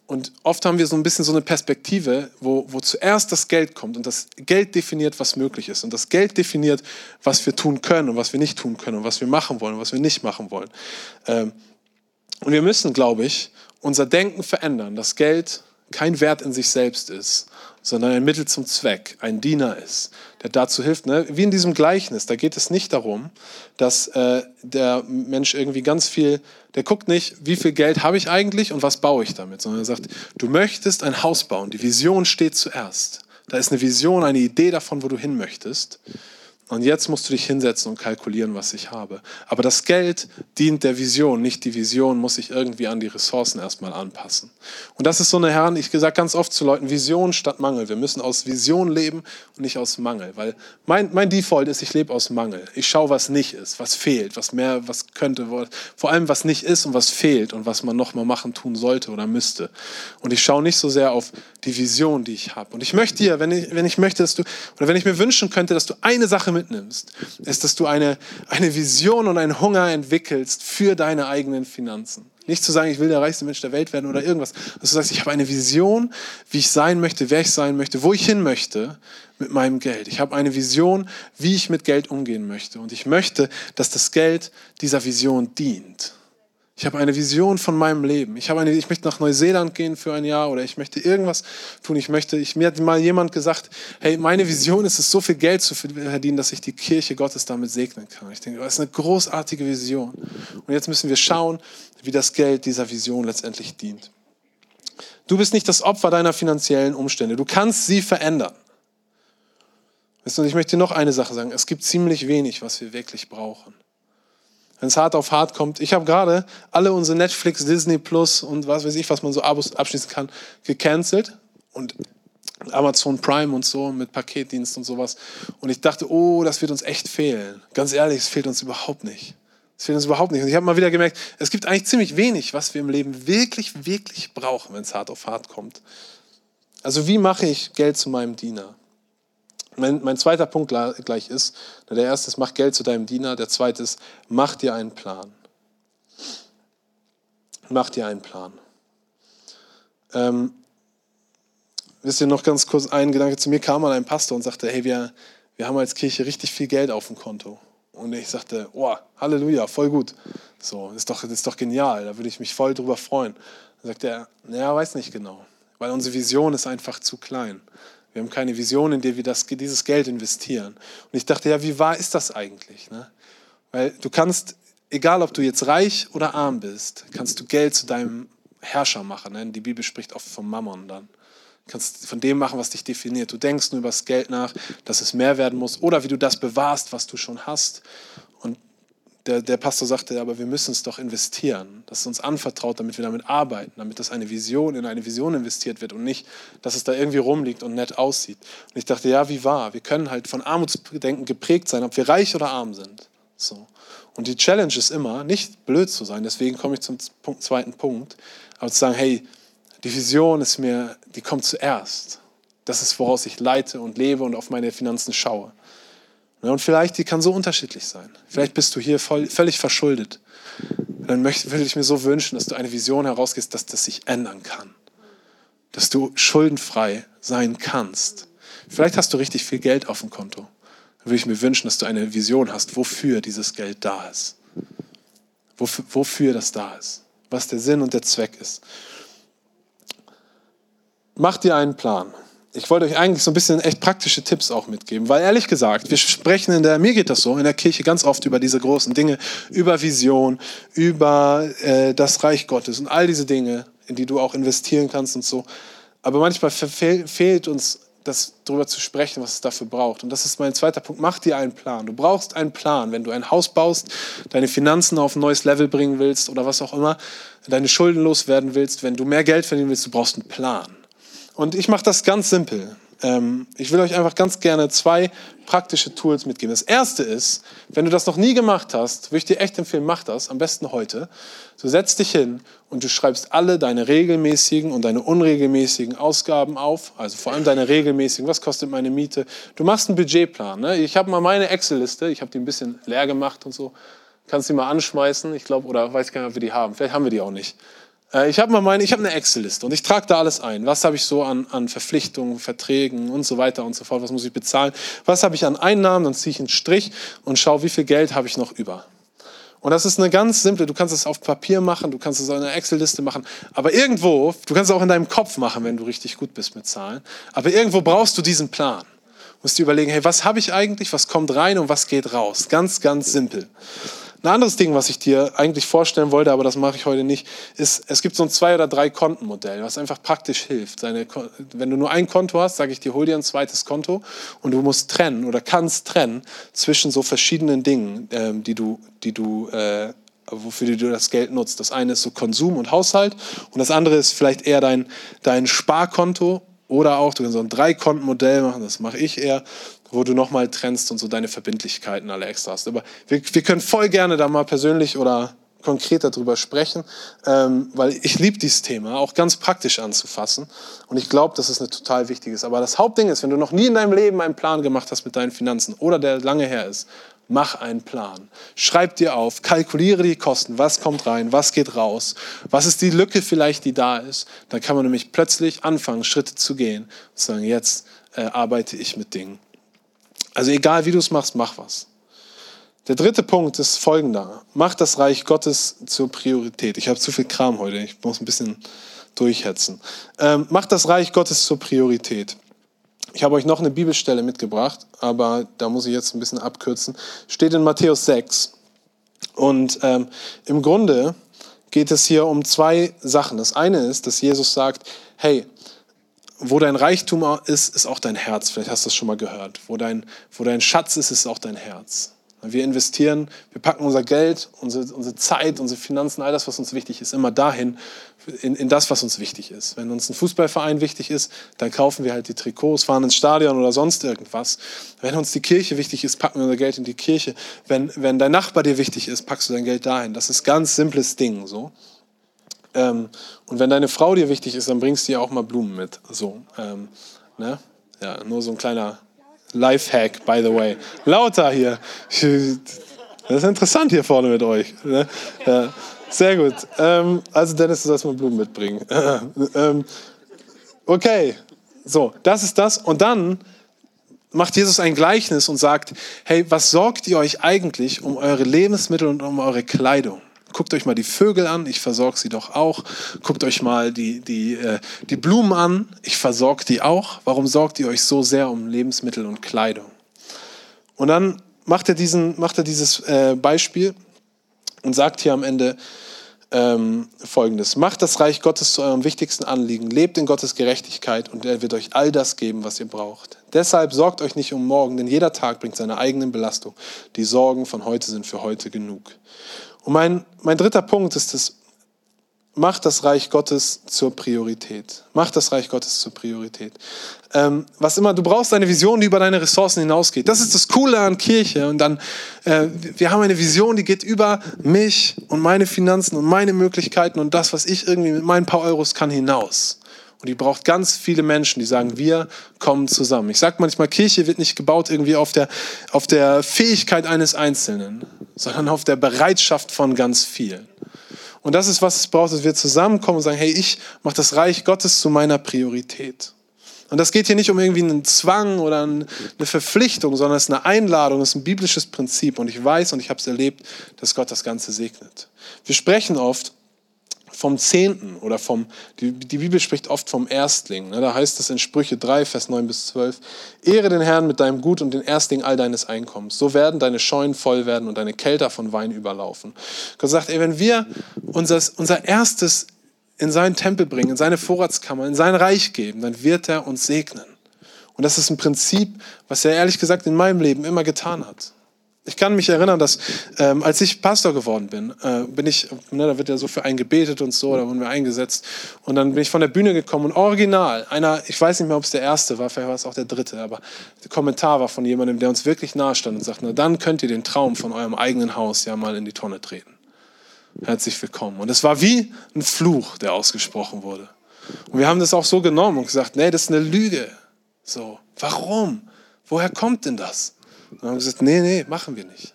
und oft haben wir so ein bisschen so eine Perspektive, wo, wo zuerst das Geld kommt und das Geld definiert, was möglich ist. Und das Geld definiert, was wir tun können und was wir nicht tun können und was wir machen wollen und was wir nicht machen wollen. Ähm, und wir müssen, glaube ich, unser Denken verändern, dass Geld kein Wert in sich selbst ist, sondern ein Mittel zum Zweck, ein Diener ist, dazu hilft. Ne? Wie in diesem Gleichnis, da geht es nicht darum, dass äh, der Mensch irgendwie ganz viel, der guckt nicht, wie viel Geld habe ich eigentlich und was baue ich damit, sondern er sagt, du möchtest ein Haus bauen, die Vision steht zuerst. Da ist eine Vision, eine Idee davon, wo du hin möchtest. Und jetzt musst du dich hinsetzen und kalkulieren, was ich habe. Aber das Geld dient der Vision, nicht die Vision muss sich irgendwie an die Ressourcen erstmal anpassen. Und das ist so eine Herren, ich gesagt ganz oft zu Leuten, Vision statt Mangel. Wir müssen aus Vision leben und nicht aus Mangel. Weil mein, mein Default ist, ich lebe aus Mangel. Ich schaue, was nicht ist, was fehlt, was mehr, was könnte, vor allem was nicht ist und was fehlt und was man nochmal machen, tun sollte oder müsste. Und ich schaue nicht so sehr auf die Vision, die ich habe. Und ich möchte dir, wenn ich, wenn ich möchte, dass du, oder wenn ich mir wünschen könnte, dass du eine Sache mitnimmst, ist, dass du eine, eine Vision und einen Hunger entwickelst für deine eigenen Finanzen. Nicht zu sagen, ich will der reichste Mensch der Welt werden oder irgendwas. Dass du sagst, ich habe eine Vision, wie ich sein möchte, wer ich sein möchte, wo ich hin möchte mit meinem Geld. Ich habe eine Vision, wie ich mit Geld umgehen möchte. Und ich möchte, dass das Geld dieser Vision dient. Ich habe eine Vision von meinem Leben. Ich, habe eine, ich möchte nach Neuseeland gehen für ein Jahr oder ich möchte irgendwas tun. Ich möchte, ich, mir hat mal jemand gesagt, hey, meine Vision ist es, so viel Geld zu verdienen, dass ich die Kirche Gottes damit segnen kann. Ich denke, das ist eine großartige Vision. Und jetzt müssen wir schauen, wie das Geld dieser Vision letztendlich dient. Du bist nicht das Opfer deiner finanziellen Umstände. Du kannst sie verändern. Und ich möchte noch eine Sache sagen. Es gibt ziemlich wenig, was wir wirklich brauchen. Wenn es hart auf hart kommt. Ich habe gerade alle unsere Netflix, Disney Plus und was weiß ich, was man so Abos abschließen kann, gecancelt. Und Amazon Prime und so mit Paketdienst und sowas. Und ich dachte, oh, das wird uns echt fehlen. Ganz ehrlich, es fehlt uns überhaupt nicht. Es fehlt uns überhaupt nicht. Und ich habe mal wieder gemerkt, es gibt eigentlich ziemlich wenig, was wir im Leben wirklich, wirklich brauchen, wenn es hart auf hart kommt. Also wie mache ich Geld zu meinem Diener? Mein, mein zweiter Punkt gleich ist, der erste ist, mach Geld zu deinem Diener. Der zweite ist, mach dir einen Plan. Mach dir einen Plan. Ähm, wisst ihr noch ganz kurz einen Gedanke, zu mir kam mal ein Pastor und sagte, hey, wir, wir haben als Kirche richtig viel Geld auf dem Konto. Und ich sagte, oh, Halleluja, voll gut. So, ist doch, ist doch genial, da würde ich mich voll drüber freuen. Dann sagt er, naja, weiß nicht genau, weil unsere Vision ist einfach zu klein. Wir haben keine Vision, in der wir das, dieses Geld investieren. Und ich dachte, ja, wie wahr ist das eigentlich? Ne? Weil du kannst, egal ob du jetzt reich oder arm bist, kannst du Geld zu deinem Herrscher machen. Ne? Die Bibel spricht oft vom Mammon dann. Du kannst von dem machen, was dich definiert. Du denkst nur über das Geld nach, dass es mehr werden muss oder wie du das bewahrst, was du schon hast. Der, der Pastor sagte, aber wir müssen es doch investieren. Das ist uns anvertraut, damit wir damit arbeiten, damit das eine Vision in eine Vision investiert wird und nicht, dass es da irgendwie rumliegt und nett aussieht. Und ich dachte, ja, wie wahr? Wir können halt von Armutsdenken geprägt sein, ob wir reich oder arm sind. So. Und die Challenge ist immer, nicht blöd zu sein, deswegen komme ich zum zweiten Punkt, aber zu sagen, hey, die Vision ist mir, die kommt zuerst. Das ist, woraus ich leite und lebe und auf meine Finanzen schaue. Und vielleicht, die kann so unterschiedlich sein. Vielleicht bist du hier voll, völlig verschuldet. Dann möchte, würde ich mir so wünschen, dass du eine Vision herausgehst, dass das sich ändern kann. Dass du schuldenfrei sein kannst. Vielleicht hast du richtig viel Geld auf dem Konto. Dann würde ich mir wünschen, dass du eine Vision hast, wofür dieses Geld da ist. Wofür, wofür das da ist. Was der Sinn und der Zweck ist. Macht dir einen Plan. Ich wollte euch eigentlich so ein bisschen echt praktische Tipps auch mitgeben, weil ehrlich gesagt, wir sprechen in der, mir geht das so, in der Kirche ganz oft über diese großen Dinge, über Vision, über äh, das Reich Gottes und all diese Dinge, in die du auch investieren kannst und so. Aber manchmal fehlt uns das darüber zu sprechen, was es dafür braucht. Und das ist mein zweiter Punkt. Mach dir einen Plan. Du brauchst einen Plan. Wenn du ein Haus baust, deine Finanzen auf ein neues Level bringen willst oder was auch immer, deine Schulden loswerden willst, wenn du mehr Geld verdienen willst, du brauchst einen Plan. Und ich mache das ganz simpel. Ähm, ich will euch einfach ganz gerne zwei praktische Tools mitgeben. Das erste ist, wenn du das noch nie gemacht hast, würde ich dir echt empfehlen, mach das, am besten heute. Du setzt dich hin und du schreibst alle deine regelmäßigen und deine unregelmäßigen Ausgaben auf, also vor allem deine regelmäßigen, was kostet meine Miete. Du machst einen Budgetplan. Ne? Ich habe mal meine Excel-Liste, ich habe die ein bisschen leer gemacht und so. Kannst die mal anschmeißen, ich glaube, oder weiß gar nicht, ob wir die haben. Vielleicht haben wir die auch nicht. Äh, ich habe mal meine, ich habe eine Excel-Liste und ich trage da alles ein. Was habe ich so an, an Verpflichtungen, Verträgen und so weiter und so fort? Was muss ich bezahlen? Was habe ich an Einnahmen? Dann ziehe ich einen Strich und schaue, wie viel Geld habe ich noch über. Und das ist eine ganz simple, du kannst es auf Papier machen, du kannst es in einer Excel-Liste machen, aber irgendwo, du kannst es auch in deinem Kopf machen, wenn du richtig gut bist mit Zahlen, aber irgendwo brauchst du diesen Plan. Du musst dir überlegen, hey, was habe ich eigentlich, was kommt rein und was geht raus? Ganz, ganz simpel. Ein anderes Ding, was ich dir eigentlich vorstellen wollte, aber das mache ich heute nicht, ist, es gibt so ein zwei- oder drei Kontenmodell, was einfach praktisch hilft. Seine, wenn du nur ein Konto hast, sage ich dir, hol dir ein zweites Konto und du musst trennen oder kannst trennen zwischen so verschiedenen Dingen, ähm, die du, die du äh, wofür du das Geld nutzt. Das eine ist so Konsum und Haushalt und das andere ist vielleicht eher dein, dein Sparkonto oder auch, du kannst so ein Drei-Konten-Modell machen, das mache ich eher, wo du nochmal trennst und so deine Verbindlichkeiten alle extra hast. Aber wir, wir können voll gerne da mal persönlich oder konkreter darüber sprechen, ähm, weil ich liebe dieses Thema, auch ganz praktisch anzufassen. Und ich glaube, dass es eine total wichtig ist. Aber das Hauptding ist, wenn du noch nie in deinem Leben einen Plan gemacht hast mit deinen Finanzen oder der lange her ist, mach einen Plan. Schreib dir auf, kalkuliere die Kosten, was kommt rein, was geht raus, was ist die Lücke vielleicht, die da ist. Dann kann man nämlich plötzlich anfangen, Schritte zu gehen und sagen, jetzt äh, arbeite ich mit Dingen. Also egal wie du es machst, mach was. Der dritte Punkt ist folgender. Mach das Reich Gottes zur Priorität. Ich habe zu viel Kram heute, ich muss ein bisschen durchhetzen. Ähm, mach das Reich Gottes zur Priorität. Ich habe euch noch eine Bibelstelle mitgebracht, aber da muss ich jetzt ein bisschen abkürzen. Steht in Matthäus 6. Und ähm, im Grunde geht es hier um zwei Sachen. Das eine ist, dass Jesus sagt, hey, wo dein Reichtum ist, ist auch dein Herz. Vielleicht hast du das schon mal gehört. Wo dein, wo dein Schatz ist, ist auch dein Herz. Wir investieren, wir packen unser Geld, unsere, unsere Zeit, unsere Finanzen, all das, was uns wichtig ist, immer dahin, in, in das, was uns wichtig ist. Wenn uns ein Fußballverein wichtig ist, dann kaufen wir halt die Trikots, fahren ins Stadion oder sonst irgendwas. Wenn uns die Kirche wichtig ist, packen wir unser Geld in die Kirche. Wenn, wenn dein Nachbar dir wichtig ist, packst du dein Geld dahin. Das ist ganz simples Ding. So. Ähm, und wenn deine Frau dir wichtig ist, dann bringst du ihr auch mal Blumen mit. So, ähm, ne? Ja, nur so ein kleiner Lifehack, by the way. Lauter hier. Das ist interessant hier vorne mit euch. Ne? Ja, sehr gut. Ähm, also Dennis, du sollst mal Blumen mitbringen. [laughs] ähm, okay, so, das ist das. Und dann macht Jesus ein Gleichnis und sagt, hey, was sorgt ihr euch eigentlich um eure Lebensmittel und um eure Kleidung? Guckt euch mal die Vögel an, ich versorge sie doch auch. Guckt euch mal die, die, äh, die Blumen an, ich versorge die auch. Warum sorgt ihr euch so sehr um Lebensmittel und Kleidung? Und dann macht er, diesen, macht er dieses äh, Beispiel und sagt hier am Ende ähm, Folgendes. Macht das Reich Gottes zu eurem wichtigsten Anliegen, lebt in Gottes Gerechtigkeit und er wird euch all das geben, was ihr braucht. Deshalb sorgt euch nicht um morgen, denn jeder Tag bringt seine eigenen Belastung. Die Sorgen von heute sind für heute genug. Und mein, mein dritter Punkt ist es, macht das Reich Gottes zur Priorität. Macht das Reich Gottes zur Priorität. Ähm, was immer, du brauchst eine Vision, die über deine Ressourcen hinausgeht. Das ist das Coole an Kirche. Und dann, äh, wir haben eine Vision, die geht über mich und meine Finanzen und meine Möglichkeiten und das, was ich irgendwie mit meinen paar Euros kann, hinaus. Und die braucht ganz viele Menschen, die sagen, wir kommen zusammen. Ich sage manchmal, Kirche wird nicht gebaut irgendwie auf der, auf der Fähigkeit eines Einzelnen, sondern auf der Bereitschaft von ganz vielen. Und das ist, was es braucht, dass wir zusammenkommen und sagen, hey, ich mache das Reich Gottes zu meiner Priorität. Und das geht hier nicht um irgendwie einen Zwang oder eine Verpflichtung, sondern es ist eine Einladung, es ist ein biblisches Prinzip. Und ich weiß und ich habe es erlebt, dass Gott das Ganze segnet. Wir sprechen oft vom Zehnten oder vom, die, die Bibel spricht oft vom Erstling. Ne? Da heißt es in Sprüche 3, Vers 9 bis 12, Ehre den Herrn mit deinem Gut und den Erstling all deines Einkommens. So werden deine Scheunen voll werden und deine Kelter von Wein überlaufen. Gott sagt, ey, wenn wir unser, unser Erstes in seinen Tempel bringen, in seine Vorratskammer, in sein Reich geben, dann wird er uns segnen. Und das ist ein Prinzip, was er ehrlich gesagt in meinem Leben immer getan hat. Ich kann mich erinnern, dass ähm, als ich Pastor geworden bin, äh, bin ich, ne, da wird ja so für einen gebetet und so, da wurden wir eingesetzt. Und dann bin ich von der Bühne gekommen und original, einer, ich weiß nicht mehr, ob es der erste war, vielleicht war es auch der dritte, aber der Kommentar war von jemandem, der uns wirklich nahe stand und sagt, na dann könnt ihr den Traum von eurem eigenen Haus ja mal in die Tonne treten. Herzlich willkommen. Und es war wie ein Fluch, der ausgesprochen wurde. Und wir haben das auch so genommen und gesagt, nee, das ist eine Lüge. So, warum? Woher kommt denn das? Und haben gesagt, nee, nee, machen wir nicht.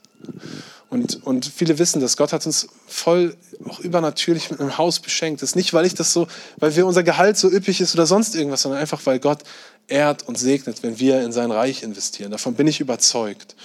Und, und viele wissen das. Gott hat uns voll auch übernatürlich mit einem Haus beschenkt. Das ist nicht, weil ich das so, weil wir unser Gehalt so üppig ist oder sonst irgendwas, sondern einfach, weil Gott ehrt und segnet, wenn wir in sein Reich investieren. Davon bin ich überzeugt.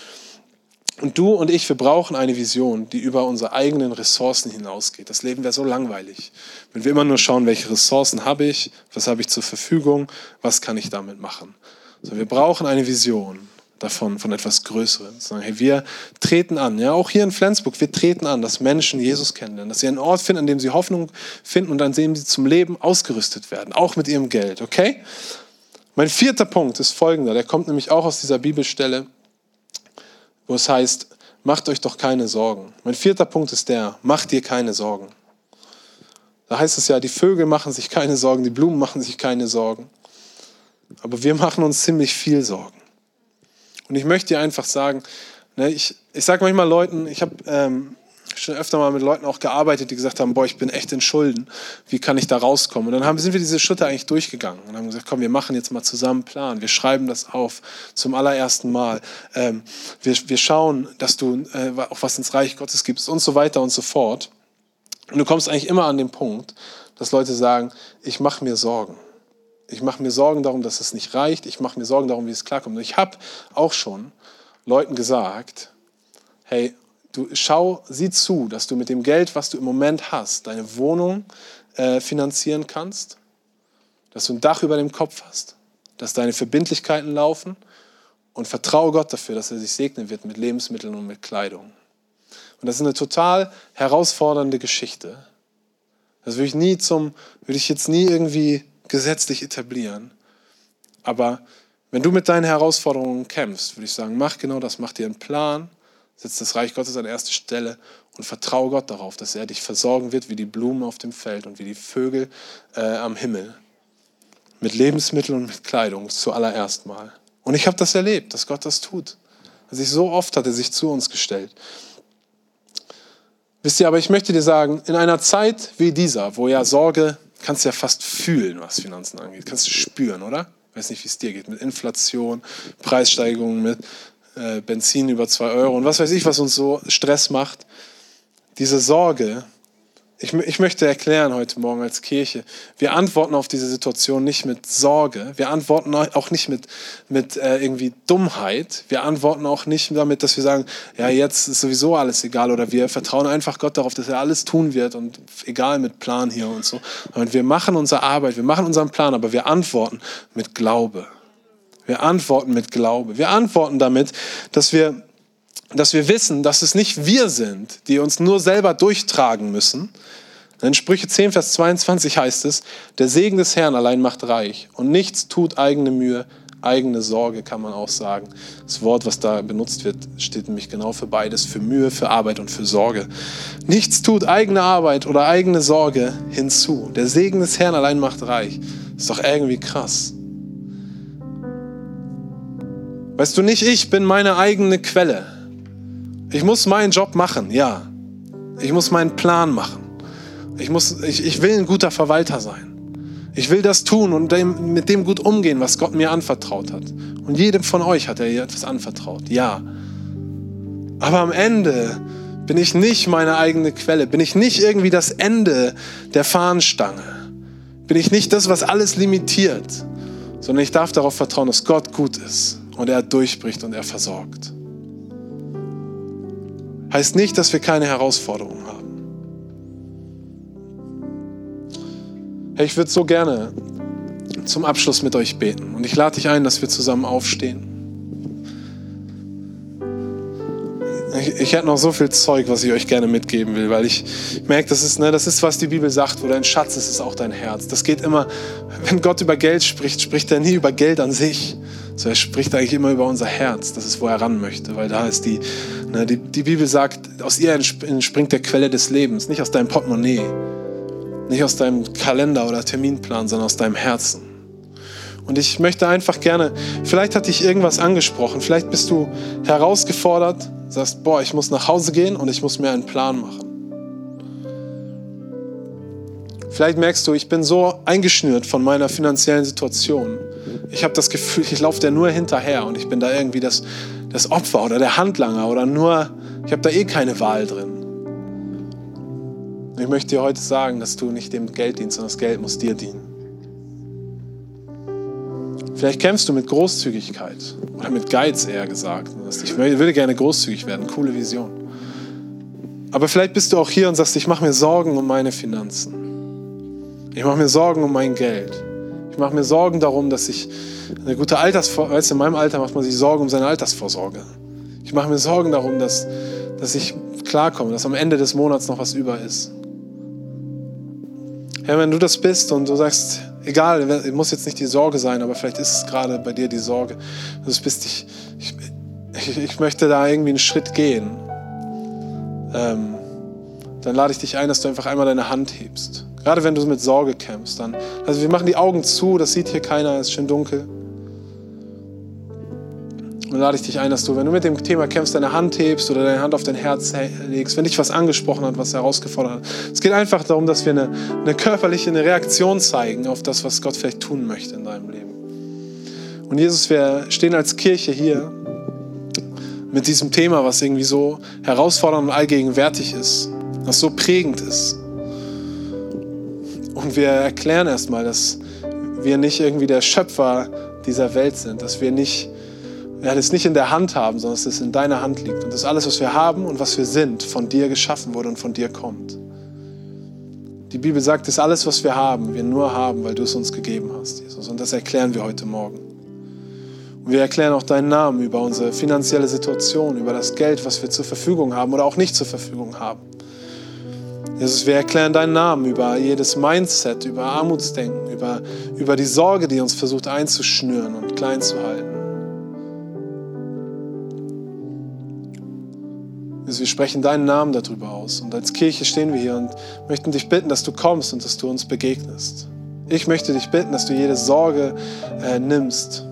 Und du und ich, wir brauchen eine Vision, die über unsere eigenen Ressourcen hinausgeht. Das Leben wäre so langweilig, wenn wir immer nur schauen, welche Ressourcen habe ich, was habe ich zur Verfügung, was kann ich damit machen. So, wir brauchen eine Vision davon, von etwas Größerem. Sagen, hey, wir treten an, ja, auch hier in Flensburg, wir treten an, dass Menschen Jesus kennenlernen, dass sie einen Ort finden, an dem sie Hoffnung finden und an dem sie zum Leben ausgerüstet werden, auch mit ihrem Geld, okay? Mein vierter Punkt ist folgender, der kommt nämlich auch aus dieser Bibelstelle, wo es heißt, macht euch doch keine Sorgen. Mein vierter Punkt ist der, macht dir keine Sorgen. Da heißt es ja, die Vögel machen sich keine Sorgen, die Blumen machen sich keine Sorgen. Aber wir machen uns ziemlich viel Sorgen. Und ich möchte dir einfach sagen, ne, ich, ich sage manchmal Leuten, ich habe ähm, schon öfter mal mit Leuten auch gearbeitet, die gesagt haben, boah, ich bin echt in Schulden, wie kann ich da rauskommen? Und dann haben, sind wir diese Schritte eigentlich durchgegangen und haben gesagt, komm, wir machen jetzt mal zusammen einen Plan, wir schreiben das auf zum allerersten Mal, ähm, wir, wir schauen, dass du äh, auch was ins Reich Gottes gibst und so weiter und so fort. Und du kommst eigentlich immer an den Punkt, dass Leute sagen, ich mache mir Sorgen. Ich mache mir Sorgen darum, dass es nicht reicht. Ich mache mir Sorgen darum, wie es klarkommt. Und ich habe auch schon Leuten gesagt, hey, du schau, sieh zu, dass du mit dem Geld, was du im Moment hast, deine Wohnung äh, finanzieren kannst, dass du ein Dach über dem Kopf hast, dass deine Verbindlichkeiten laufen und vertraue Gott dafür, dass er sich segnen wird mit Lebensmitteln und mit Kleidung. Und das ist eine total herausfordernde Geschichte. Das würde ich nie zum, würde ich jetzt nie irgendwie gesetzlich etablieren. Aber wenn du mit deinen Herausforderungen kämpfst, würde ich sagen, mach genau das, mach dir einen Plan, Setz das Reich Gottes an erste Stelle und vertraue Gott darauf, dass er dich versorgen wird wie die Blumen auf dem Feld und wie die Vögel äh, am Himmel. Mit Lebensmitteln und mit Kleidung zuallererst mal. Und ich habe das erlebt, dass Gott das tut. Also ich so oft hat er sich zu uns gestellt. Wisst ihr, aber ich möchte dir sagen, in einer Zeit wie dieser, wo ja Sorge, kannst ja fast fühlen, was Finanzen angeht, kannst du spüren, oder? Ich weiß nicht, wie es dir geht, mit Inflation, Preissteigerungen, mit äh, Benzin über zwei Euro und was weiß ich, was uns so Stress macht. Diese Sorge, ich, ich, möchte erklären heute Morgen als Kirche, wir antworten auf diese Situation nicht mit Sorge, wir antworten auch nicht mit, mit äh, irgendwie Dummheit, wir antworten auch nicht damit, dass wir sagen, ja, jetzt ist sowieso alles egal oder wir vertrauen einfach Gott darauf, dass er alles tun wird und egal mit Plan hier und so. Und wir machen unsere Arbeit, wir machen unseren Plan, aber wir antworten mit Glaube. Wir antworten mit Glaube. Wir antworten damit, dass wir dass wir wissen, dass es nicht wir sind, die uns nur selber durchtragen müssen. In Sprüche 10, Vers 22 heißt es, der Segen des Herrn allein macht reich und nichts tut eigene Mühe, eigene Sorge kann man auch sagen. Das Wort, was da benutzt wird, steht nämlich genau für beides, für Mühe, für Arbeit und für Sorge. Nichts tut eigene Arbeit oder eigene Sorge hinzu. Der Segen des Herrn allein macht reich. Ist doch irgendwie krass. Weißt du nicht, ich bin meine eigene Quelle. Ich muss meinen Job machen, ja. Ich muss meinen Plan machen. Ich, muss, ich, ich will ein guter Verwalter sein. Ich will das tun und dem, mit dem gut umgehen, was Gott mir anvertraut hat. Und jedem von euch hat er etwas anvertraut, ja. Aber am Ende bin ich nicht meine eigene Quelle, bin ich nicht irgendwie das Ende der Fahnenstange, bin ich nicht das, was alles limitiert, sondern ich darf darauf vertrauen, dass Gott gut ist und er durchbricht und er versorgt. Heißt nicht, dass wir keine Herausforderungen haben. Hey, ich würde so gerne zum Abschluss mit euch beten. Und ich lade dich ein, dass wir zusammen aufstehen. Ich, ich hätte noch so viel Zeug, was ich euch gerne mitgeben will, weil ich merke, das ist, ne, das ist, was die Bibel sagt, wo dein Schatz ist, ist auch dein Herz. Das geht immer, wenn Gott über Geld spricht, spricht er nie über Geld an sich, so, er spricht eigentlich immer über unser Herz. Das ist, wo er ran möchte, weil da ist die, ne, die, die Bibel sagt, aus ihr entspringt der Quelle des Lebens, nicht aus deinem Portemonnaie, nicht aus deinem Kalender oder Terminplan, sondern aus deinem Herzen. Und ich möchte einfach gerne, vielleicht hat dich irgendwas angesprochen, vielleicht bist du herausgefordert, sagst, boah, ich muss nach Hause gehen und ich muss mir einen Plan machen. Vielleicht merkst du, ich bin so eingeschnürt von meiner finanziellen Situation. Ich habe das Gefühl, ich laufe da nur hinterher und ich bin da irgendwie das, das Opfer oder der Handlanger oder nur, ich habe da eh keine Wahl drin. Ich möchte dir heute sagen, dass du nicht dem Geld dienst, sondern das Geld muss dir dienen. Vielleicht kämpfst du mit Großzügigkeit oder mit Geiz eher gesagt. Ich würde gerne großzügig werden, coole Vision. Aber vielleicht bist du auch hier und sagst, ich mache mir Sorgen um meine Finanzen. Ich mache mir Sorgen um mein Geld. Ich mache mir Sorgen darum, dass ich eine gute Altersvorsorge, weißt du, in meinem Alter macht man sich Sorgen um seine Altersvorsorge. Ich mache mir Sorgen darum, dass, dass ich klarkomme, dass am Ende des Monats noch was über ist. Herr, wenn du das bist und du sagst, egal, muss jetzt nicht die Sorge sein, aber vielleicht ist es gerade bei dir die Sorge. Du bist, ich, ich, ich möchte da irgendwie einen Schritt gehen. Ähm, dann lade ich dich ein, dass du einfach einmal deine Hand hebst. Gerade wenn du mit Sorge kämpfst, dann. Also wir machen die Augen zu, das sieht hier keiner, es ist schön dunkel. Und lade ich dich ein, dass du, wenn du mit dem Thema kämpfst, deine Hand hebst oder deine Hand auf dein Herz legst, wenn dich was angesprochen hat, was herausgefordert hat. Es geht einfach darum, dass wir eine, eine körperliche eine Reaktion zeigen auf das, was Gott vielleicht tun möchte in deinem Leben. Und Jesus, wir stehen als Kirche hier mit diesem Thema, was irgendwie so herausfordernd und allgegenwärtig ist, was so prägend ist. Und wir erklären erstmal, dass wir nicht irgendwie der Schöpfer dieser Welt sind, dass wir nicht, ja, das nicht in der Hand haben, sondern dass es in deiner Hand liegt. Und dass alles, was wir haben und was wir sind, von dir geschaffen wurde und von dir kommt. Die Bibel sagt, dass alles, was wir haben, wir nur haben, weil du es uns gegeben hast, Jesus. Und das erklären wir heute Morgen. Und wir erklären auch deinen Namen über unsere finanzielle Situation, über das Geld, was wir zur Verfügung haben oder auch nicht zur Verfügung haben. Jesus, wir erklären deinen Namen über jedes Mindset, über Armutsdenken, über, über die Sorge, die uns versucht einzuschnüren und klein zu halten. Also wir sprechen deinen Namen darüber aus. Und als Kirche stehen wir hier und möchten dich bitten, dass du kommst und dass du uns begegnest. Ich möchte dich bitten, dass du jede Sorge äh, nimmst.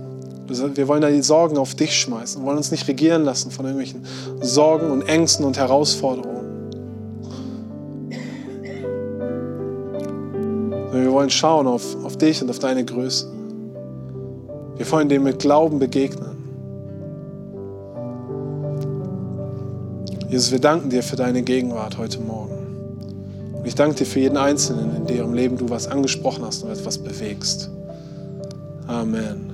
Wir wollen da die Sorgen auf dich schmeißen. Wir wollen uns nicht regieren lassen von irgendwelchen Sorgen und Ängsten und Herausforderungen. Wollen schauen auf, auf dich und auf deine Größe. Wir wollen dem mit Glauben begegnen. Jesus, wir danken dir für deine Gegenwart heute Morgen. Und ich danke dir für jeden Einzelnen, in deren Leben du was angesprochen hast und etwas bewegst. Amen.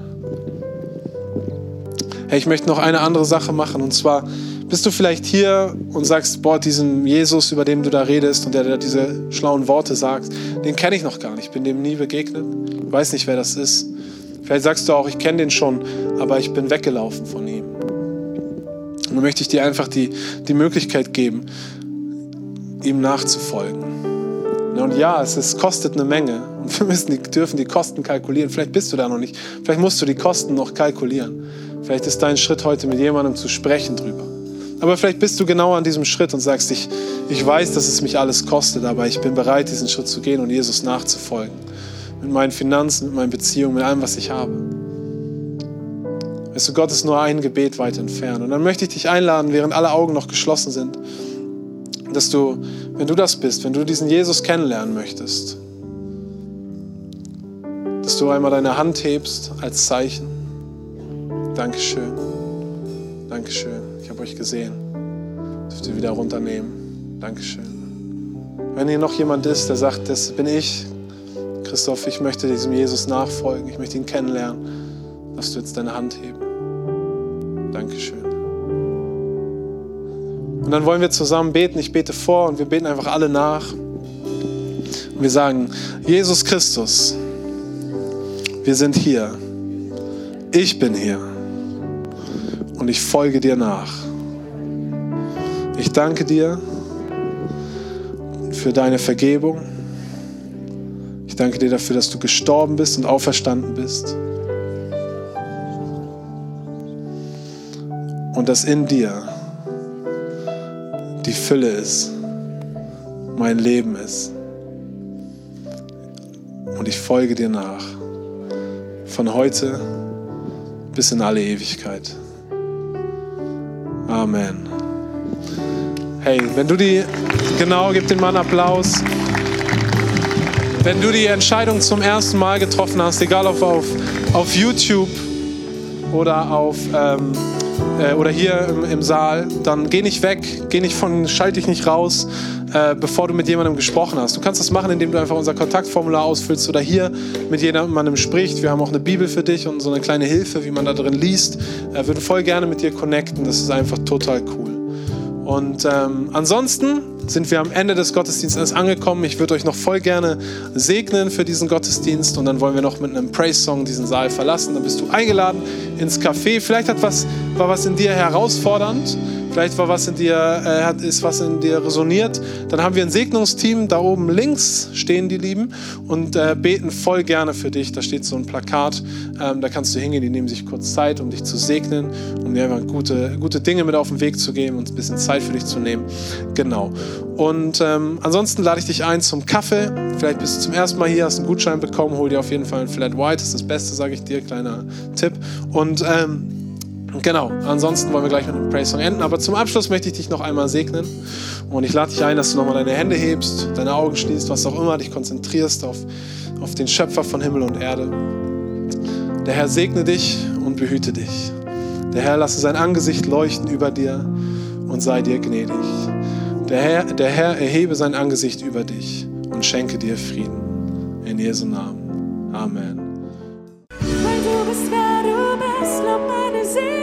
Hey, ich möchte noch eine andere Sache machen und zwar bist du vielleicht hier und sagst, boah, diesen Jesus, über den du da redest und der da diese schlauen Worte sagt, den kenne ich noch gar nicht, ich bin dem nie begegnet, weiß nicht, wer das ist. Vielleicht sagst du auch, ich kenne den schon, aber ich bin weggelaufen von ihm. Und dann möchte ich dir einfach die, die Möglichkeit geben, ihm nachzufolgen. Und ja, es ist, kostet eine Menge. Und [laughs] wir müssen die, dürfen die Kosten kalkulieren. Vielleicht bist du da noch nicht. Vielleicht musst du die Kosten noch kalkulieren. Vielleicht ist dein Schritt heute mit jemandem zu sprechen drüber. Aber vielleicht bist du genau an diesem Schritt und sagst, ich, ich weiß, dass es mich alles kostet, aber ich bin bereit, diesen Schritt zu gehen und Jesus nachzufolgen. Mit meinen Finanzen, mit meinen Beziehungen, mit allem, was ich habe. Weißt du, Gott ist nur ein Gebet weit entfernt. Und dann möchte ich dich einladen, während alle Augen noch geschlossen sind, dass du, wenn du das bist, wenn du diesen Jesus kennenlernen möchtest, dass du einmal deine Hand hebst als Zeichen. Dankeschön. Dankeschön. Habe euch gesehen. Dürft ihr wieder runternehmen. Dankeschön. Wenn hier noch jemand ist, der sagt, das bin ich, Christoph, ich möchte diesem Jesus nachfolgen, ich möchte ihn kennenlernen, darfst du jetzt deine Hand heben. Dankeschön. Und dann wollen wir zusammen beten. Ich bete vor und wir beten einfach alle nach. Und wir sagen, Jesus Christus, wir sind hier. Ich bin hier. Und ich folge dir nach. Ich danke dir für deine Vergebung. Ich danke dir dafür, dass du gestorben bist und auferstanden bist. Und dass in dir die Fülle ist, mein Leben ist. Und ich folge dir nach. Von heute bis in alle Ewigkeit. Amen. Hey, wenn du die, genau, gib den Mann Applaus. Wenn du die Entscheidung zum ersten Mal getroffen hast, egal ob auf, auf YouTube oder auf ähm, äh, oder hier im, im, Saal, dann geh nicht weg, geh nicht von, schalt dich nicht raus, äh, bevor du mit jemandem gesprochen hast. Du kannst das machen, indem du einfach unser Kontaktformular ausfüllst oder hier mit jemandem sprichst. Wir haben auch eine Bibel für dich und so eine kleine Hilfe, wie man da drin liest. Äh, würde voll gerne mit dir connecten. Das ist einfach total cool. Und ähm, ansonsten sind wir am Ende des Gottesdienstes angekommen. Ich würde euch noch voll gerne segnen für diesen Gottesdienst und dann wollen wir noch mit einem Praise-Song diesen Saal verlassen. Dann bist du eingeladen ins Café. Vielleicht hat was, war was in dir herausfordernd vielleicht war was in dir, äh, ist was in dir resoniert, dann haben wir ein Segnungsteam, da oben links stehen die Lieben und äh, beten voll gerne für dich. Da steht so ein Plakat, ähm, da kannst du hingehen, die nehmen sich kurz Zeit, um dich zu segnen, um dir einfach gute, gute Dinge mit auf den Weg zu geben und ein bisschen Zeit für dich zu nehmen. Genau. Und ähm, ansonsten lade ich dich ein zum Kaffee. Vielleicht bist du zum ersten Mal hier, hast einen Gutschein bekommen, hol dir auf jeden Fall ein Flat White, das ist das Beste, sage ich dir, kleiner Tipp. Und ähm, Genau, ansonsten wollen wir gleich mit einem Praise-Song enden. Aber zum Abschluss möchte ich dich noch einmal segnen. Und ich lade dich ein, dass du nochmal deine Hände hebst, deine Augen schließt, was auch immer, dich konzentrierst auf, auf den Schöpfer von Himmel und Erde. Der Herr segne dich und behüte dich. Der Herr lasse sein Angesicht leuchten über dir und sei dir gnädig. Der Herr, der Herr erhebe sein Angesicht über dich und schenke dir Frieden. In Jesu Namen. Amen. Weil du bist, wer du bist, lob meine Seele.